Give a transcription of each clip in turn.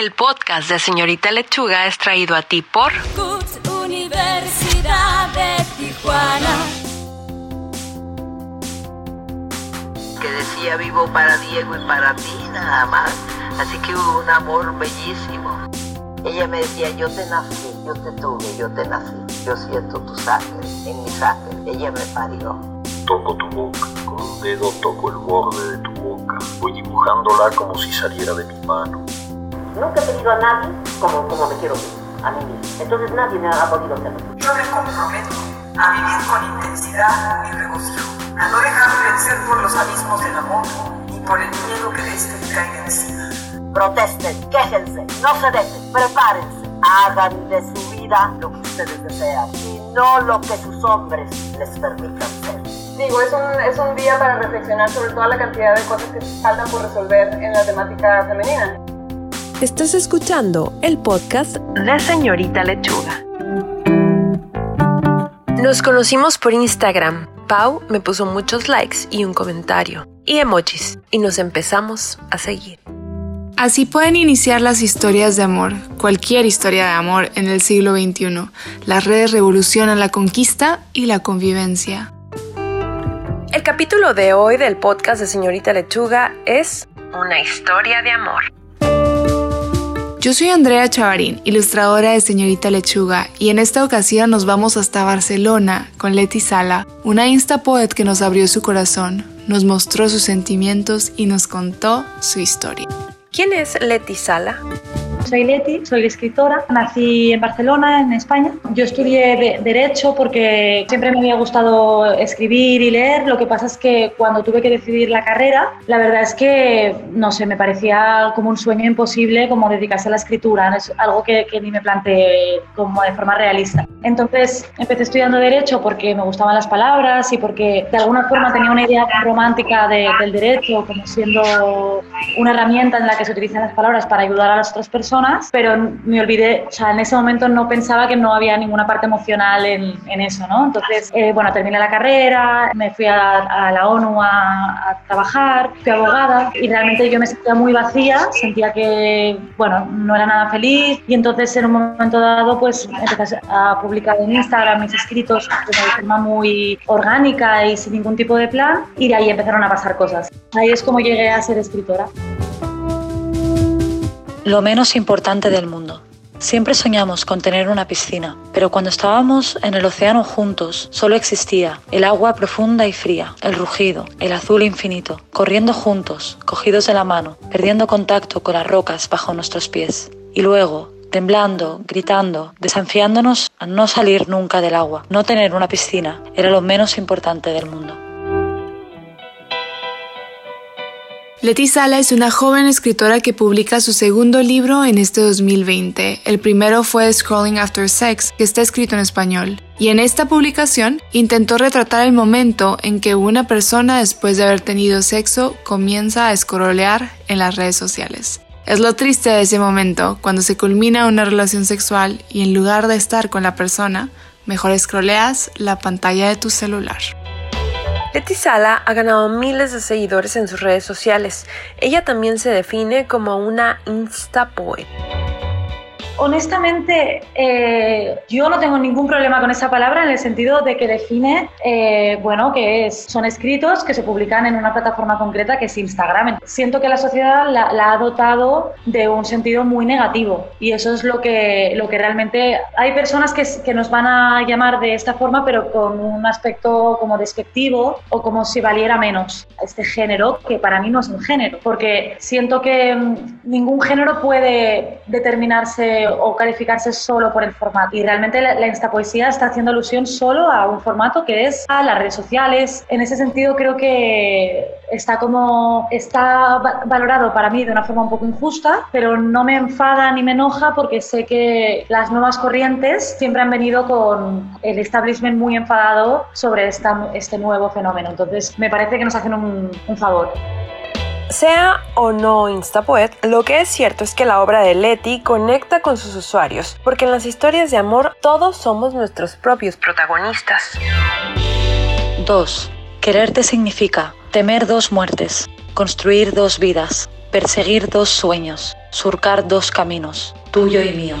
El podcast de Señorita Lechuga es traído a ti por CUT Universidad de Tijuana. que decía vivo para Diego y para ti nada más. Así que hubo un amor bellísimo. Ella me decía, yo te nací, yo te tuve, yo te nací. Yo siento tu sangre en mi sangre. Ella me parió. Toco tu boca, con un dedo toco el borde de tu boca. Voy dibujándola como si saliera de mi mano. Nunca he tenido a nadie como, como me quiero a mí mismo. Entonces nadie me ha podido hacerlo. Yo me comprometo a vivir con intensidad mi regocijo, a no dejarme vencer por los abismos del amor y por el miedo que de este me caiga encima. Protesten, quéjense, no se dejen, prepárense. Hagan de su vida lo que ustedes desean y no lo que sus hombres les permitan ser. Digo, es un, es un día para reflexionar sobre toda la cantidad de cosas que faltan por resolver en la temática femenina. Estás escuchando el podcast de Señorita Lechuga. Nos conocimos por Instagram. Pau me puso muchos likes y un comentario y emojis y nos empezamos a seguir. Así pueden iniciar las historias de amor, cualquier historia de amor en el siglo XXI. Las redes revolucionan la conquista y la convivencia. El capítulo de hoy del podcast de Señorita Lechuga es Una historia de amor. Yo soy Andrea Chavarín, ilustradora de Señorita Lechuga, y en esta ocasión nos vamos hasta Barcelona con Leti Sala, una instapoet que nos abrió su corazón, nos mostró sus sentimientos y nos contó su historia. ¿Quién es Leti Sala? Soy Leti, soy escritora, nací en Barcelona, en España. Yo estudié de- Derecho porque siempre me había gustado escribir y leer, lo que pasa es que cuando tuve que decidir la carrera, la verdad es que, no sé, me parecía como un sueño imposible como dedicarse a la escritura, es algo que, que ni me planteé como de forma realista. Entonces empecé estudiando Derecho porque me gustaban las palabras y porque de alguna forma tenía una idea romántica de- del derecho como siendo una herramienta en la que se utilizan las palabras para ayudar a las otras personas, pero me olvidé, o sea, en ese momento no pensaba que no había ninguna parte emocional en, en eso, ¿no? Entonces, eh, bueno, terminé la carrera, me fui a, a la ONU a, a trabajar, fui abogada y realmente yo me sentía muy vacía, sentía que, bueno, no era nada feliz y entonces en un momento dado pues empecé a publicar en Instagram mis escritos de forma muy orgánica y sin ningún tipo de plan y de ahí empezaron a pasar cosas. Ahí es como llegué a ser escritora. Lo menos importante del mundo. Siempre soñamos con tener una piscina, pero cuando estábamos en el océano juntos, solo existía el agua profunda y fría, el rugido, el azul infinito, corriendo juntos, cogidos de la mano, perdiendo contacto con las rocas bajo nuestros pies. Y luego, temblando, gritando, desafiándonos a no salir nunca del agua. No tener una piscina era lo menos importante del mundo. Leti Sala es una joven escritora que publica su segundo libro en este 2020. El primero fue Scrolling After Sex, que está escrito en español. Y en esta publicación intentó retratar el momento en que una persona después de haber tenido sexo comienza a escrolear en las redes sociales. Es lo triste de ese momento, cuando se culmina una relación sexual y en lugar de estar con la persona, mejor escroleas la pantalla de tu celular. Leti Sala ha ganado miles de seguidores en sus redes sociales. Ella también se define como una instapoet. Honestamente, eh, yo no tengo ningún problema con esa palabra en el sentido de que define, eh, bueno, que es, son escritos que se publican en una plataforma concreta que es Instagram. Siento que la sociedad la, la ha dotado de un sentido muy negativo y eso es lo que, lo que realmente... Hay personas que, que nos van a llamar de esta forma, pero con un aspecto como despectivo o como si valiera menos este género, que para mí no es un género, porque siento que mm, ningún género puede determinarse o calificarse solo por el formato. Y realmente la, la instapoesía está haciendo alusión solo a un formato que es a las redes sociales. En ese sentido creo que está como está va- valorado para mí de una forma un poco injusta, pero no me enfada ni me enoja porque sé que las nuevas corrientes siempre han venido con el establishment muy enfadado sobre esta, este nuevo fenómeno. Entonces me parece que nos hacen un, un favor. Sea o no Instapoet, lo que es cierto es que la obra de Leti conecta con sus usuarios, porque en las historias de amor todos somos nuestros propios protagonistas. 2. Quererte significa temer dos muertes, construir dos vidas, perseguir dos sueños, surcar dos caminos, tuyo y mío.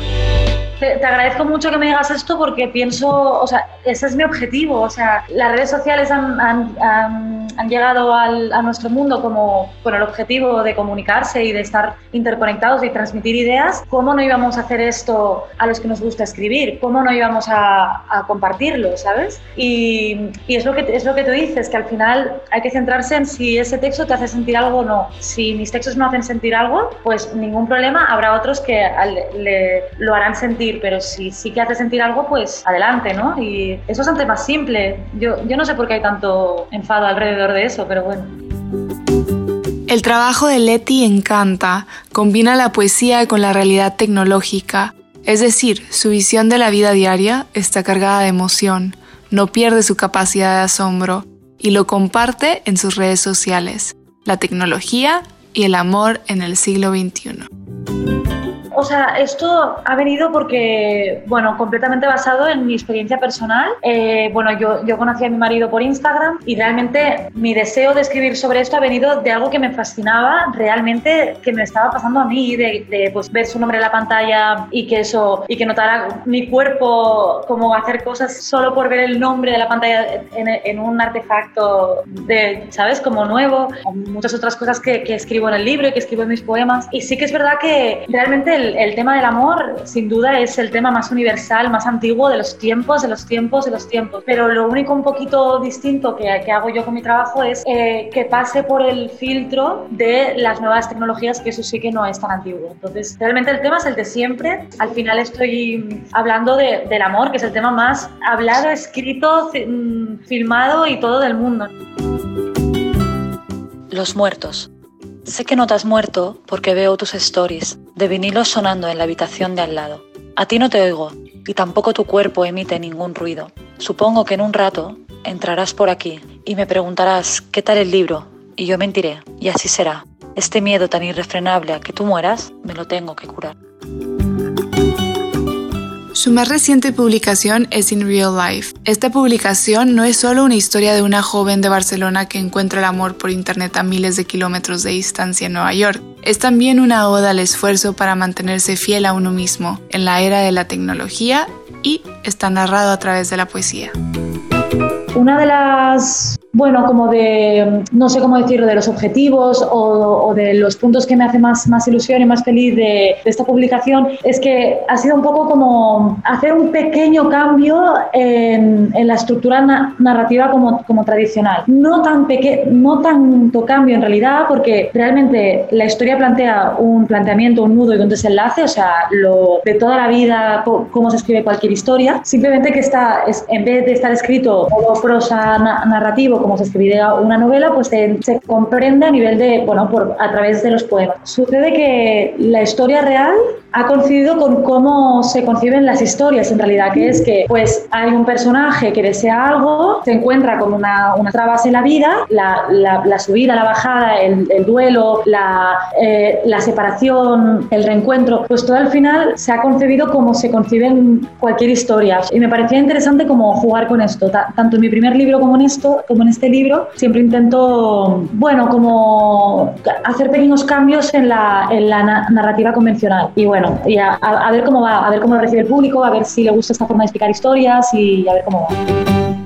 Te, te, agradezco mucho que me digas esto porque pienso, o sea, ese es mi objetivo. O sea, las redes sociales han, han, han, han llegado al, a nuestro mundo como con el objetivo de comunicarse y de estar interconectados y transmitir ideas. ¿Cómo no íbamos a hacer esto a los que nos gusta escribir? ¿Cómo no íbamos a, a compartirlo, sabes? Y, y, es, lo que, es lo que tú dices, que al final hay que centrarse en si ese texto te hace sentir algo o no. Si mis textos no hacen sentir algo, pues ningún problema. Habrá otros que le, lo harán sentir pero si sí que hace sentir algo, pues adelante, ¿no? Y es bastante más simple. Yo, yo no sé por qué hay tanto enfado alrededor de eso, pero bueno. El trabajo de Leti encanta, combina la poesía con la realidad tecnológica, es decir, su visión de la vida diaria está cargada de emoción, no pierde su capacidad de asombro y lo comparte en sus redes sociales, la tecnología y el amor en el siglo XXI o sea, esto ha venido porque, bueno, completamente basado en mi experiencia personal. Eh, bueno, yo, yo conocí a mi marido por Instagram y realmente mi deseo de escribir sobre esto ha venido de algo que me fascinaba, realmente que me estaba pasando a mí, de, de pues, ver su nombre en la pantalla y que eso, y que notara mi cuerpo como hacer cosas solo por ver el nombre de la pantalla en, en un artefacto de, ¿sabes? Como nuevo, muchas otras cosas que, que escribo en el libro y que escribo en mis poemas. Y sí que es verdad que realmente el, el, tema del amor, sin duda, es el tema más universal, más antiguo de los tiempos, de los tiempos, de los tiempos. Pero lo único un poquito distinto que, hago yo con mi trabajo es eh, que pase por el filtro de las nuevas tecnologías, que eso sí que no es tan antiguo. Entonces, realmente el tema es el de siempre. Al final estoy hablando de, del amor, que es el tema más hablado, escrito, mm, filmado y todo del mundo. Los muertos. Sé que no te has muerto porque veo tus stories de vinilo sonando en la habitación de al lado. A ti no te oigo y tampoco tu cuerpo emite ningún ruido. Supongo que en un rato entrarás por aquí y me preguntarás qué tal el libro y yo mentiré y así será. Este miedo tan irrefrenable a que tú mueras me lo tengo que curar. Su más reciente publicación es In Real Life. Esta publicación no es solo una historia de una joven de Barcelona que encuentra el amor por internet a miles de kilómetros de distancia en Nueva York. Es también una oda al esfuerzo para mantenerse fiel a uno mismo en la era de la tecnología y está narrado a través de la poesía. Una de las bueno, como de, no sé cómo decirlo, de los objetivos o, o, de los puntos que me hace más, más ilusión y más feliz de, de, esta publicación, es que ha sido un poco como hacer un pequeño cambio en, en la estructura na narrativa como, como, tradicional. No, tan peque no tanto cambio en realidad, porque realmente la historia plantea un planteamiento, un nudo y un desenlace, o sea, lo de toda la vida, cómo se escribe cualquier historia, simplemente que está, es, en vez de estar escrito como prosa na narrativo, como se escribiría una novela, pues se, se, comprende a nivel de, bueno, por, a través de los poemas. Sucede que la historia real ha coincidido con cómo se conciben las historias en realidad, que es que pues hay un personaje que desea algo, se encuentra con una, una trabas en la vida, la, la, la subida, la bajada, el, el duelo, la, eh, la separación, el reencuentro, pues todo al final se ha concebido como se concibe en cualquier historia. Y me parecía interesante como jugar con esto, tanto en mi primer libro como en esto, como en este libro, siempre intento, bueno, como hacer pequeños cambios en la, en la narrativa convencional. Y bueno, a, ver cómo va, a ver cómo lo recibe el público, a ver si le gusta esta forma de explicar historias y a ver cómo va.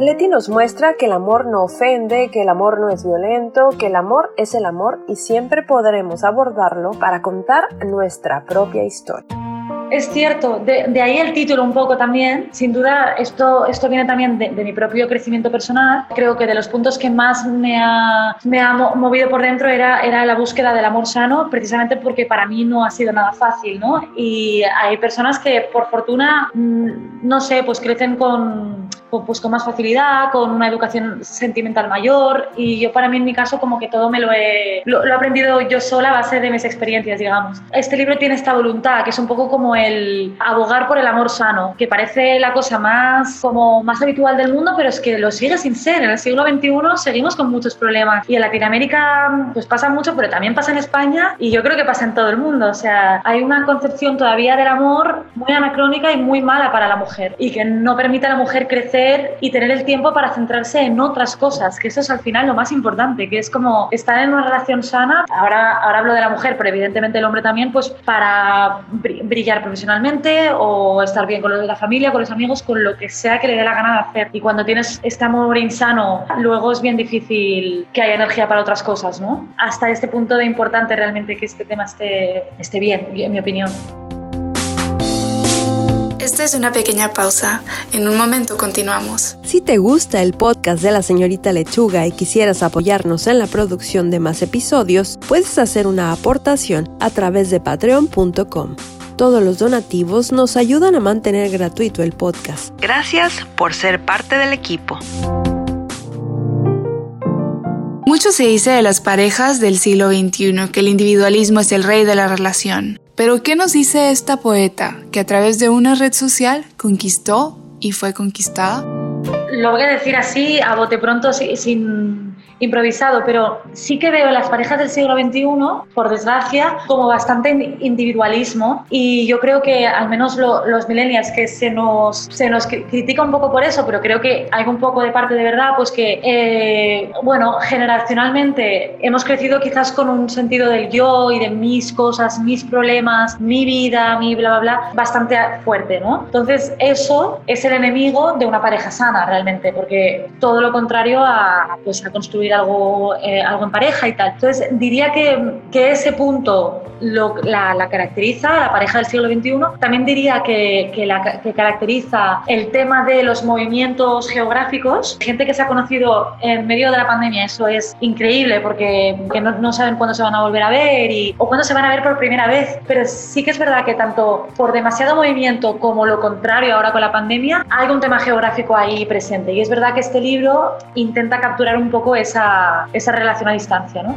Leti nos muestra que el amor no ofende, que el amor no es violento, que el amor es el amor y siempre podremos abordarlo para contar nuestra propia historia. Es cierto, de, ahí el título un poco también. Sin duda, esto, esto viene también de, de, mi propio crecimiento personal. Creo que de los puntos que más me ha, me ha movido por dentro era, era la búsqueda del amor sano, precisamente porque para mí no ha sido nada fácil, ¿no? Y hay personas que, por fortuna, mm, no sé, pues crecen con, pues con más facilidad, con una educación sentimental mayor y yo para mí en mi caso como que todo me lo he, lo, lo he aprendido yo sola a base de mis experiencias, digamos. Este libro tiene esta voluntad, que es un poco como el abogar por el amor sano, que parece la cosa más como más habitual del mundo, pero es que lo sigue sin ser. En el siglo XXI seguimos con muchos problemas y en Latinoamérica pues pasa mucho, pero también pasa en España y yo creo que pasa en todo el mundo. O sea, hay una concepción todavía del amor muy anacrónica y muy mala para la mujer y que no permite a la mujer crecer y tener el tiempo para centrarse en otras cosas, que eso es al final lo más importante, que es como estar en una relación sana. Ahora, ahora hablo de la mujer, pero evidentemente el hombre también, pues para brillar profesionalmente o estar bien con los de la familia, con los amigos, con lo que sea que le dé la gana de hacer. Y cuando tienes este amor insano, luego es bien difícil que haya energía para otras cosas, ¿no? Hasta este punto de importante realmente que este tema esté, esté bien, en mi opinión. Esta es una pequeña pausa. En un momento continuamos. Si te gusta el podcast de la señorita Lechuga y quisieras apoyarnos en la producción de más episodios, puedes hacer una aportación a través de patreon.com. Todos los donativos nos ayudan a mantener gratuito el podcast. Gracias por ser parte del equipo. Mucho se dice de las parejas del siglo XXI que el individualismo es el rey de la relación. Pero ¿qué nos dice esta poeta que a través de una red social conquistó y fue conquistada? Lo voy a decir así, a bote pronto, sin improvisado, pero sí que veo las parejas del siglo XXI, por desgracia, como bastante individualismo y yo creo que al menos los millennials que se nos, se nos critica un poco por eso, pero creo que hay un poco de parte de verdad, pues que, eh, bueno, generacionalmente hemos crecido quizás con un sentido del yo y de mis cosas, mis problemas, mi vida, mi bla, bla, bla, bastante fuerte, ¿no? Entonces eso es el enemigo de una pareja sana realmente, porque todo lo contrario a, pues, a construir algo, eh, algo en pareja y tal. Entonces, diría que, que ese punto lo, la, la, caracteriza, la pareja del siglo XXI. También diría que, que, la, que caracteriza el tema de los movimientos geográficos. Gente que se ha conocido en medio de la pandemia, eso es increíble porque no, no, saben cuándo se van a volver a ver y, o cuándo se van a ver por primera vez. Pero sí que es verdad que tanto por demasiado movimiento como lo contrario ahora con la pandemia, hay un tema geográfico ahí presente. Y es verdad que este libro intenta capturar un poco esa esa, relación a distancia. ¿no?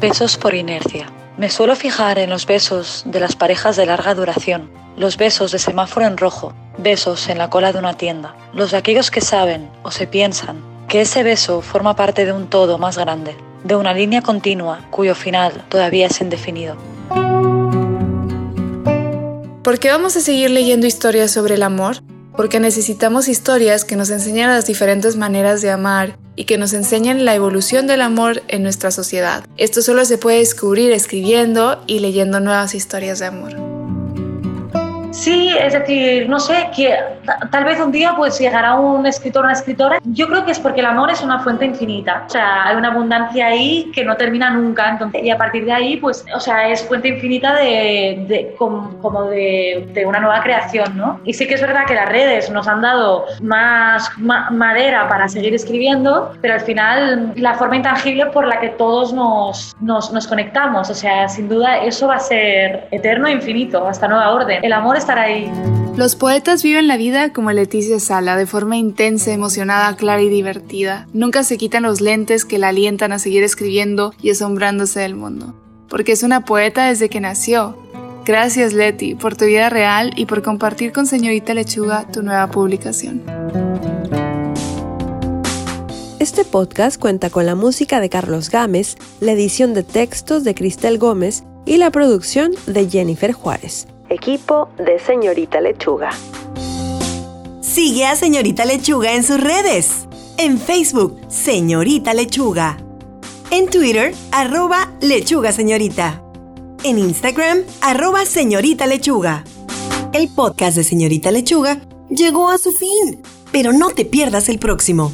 Besos por inercia. Me suelo fijar en los besos de las parejas de larga duración, los besos de semáforo en rojo, besos en la cola de una tienda, los de aquellos que saben o se piensan que ese beso forma parte de un todo más grande, de una línea continua cuyo final todavía es indefinido. ¿Por qué vamos a seguir leyendo historias sobre el amor? Porque necesitamos historias que nos enseñen las diferentes maneras de amar y que nos enseñen la evolución del amor en nuestra sociedad. Esto solo se puede descubrir escribiendo y leyendo nuevas historias de amor. Sí, es decir, no sé, que tal vez un día pues llegará un escritor o una escritora. Yo creo que es porque el amor es una fuente infinita. O sea, hay una abundancia ahí que no termina nunca. Entonces, y a partir de ahí, pues, o sea, es fuente infinita de, de como, de, de, una nueva creación, ¿no? Y sí que es verdad que las redes nos han dado más madera para seguir escribiendo, pero al final la forma intangible por la que todos nos, nos, nos conectamos. O sea, sin duda eso va a ser eterno e infinito, hasta nueva orden. El amor está ahí. Los poetas viven la vida como Leticia Sala, de forma intensa, emocionada, clara y divertida. Nunca se quitan los lentes que la alientan a seguir escribiendo y asombrándose del mundo. Porque es una poeta desde que nació. Gracias Leti por tu vida real y por compartir con Señorita Lechuga tu nueva publicación. Este podcast cuenta con la música de Carlos Gámez, la edición de textos de Cristel Gómez y la producción de Jennifer Juárez equipo de Señorita Lechuga. Sigue a Señorita Lechuga en sus redes. En Facebook, Señorita Lechuga. En Twitter, arroba lechuga señorita. En Instagram, arroba señorita lechuga. El podcast de Señorita Lechuga llegó a su fin, pero no te pierdas el próximo.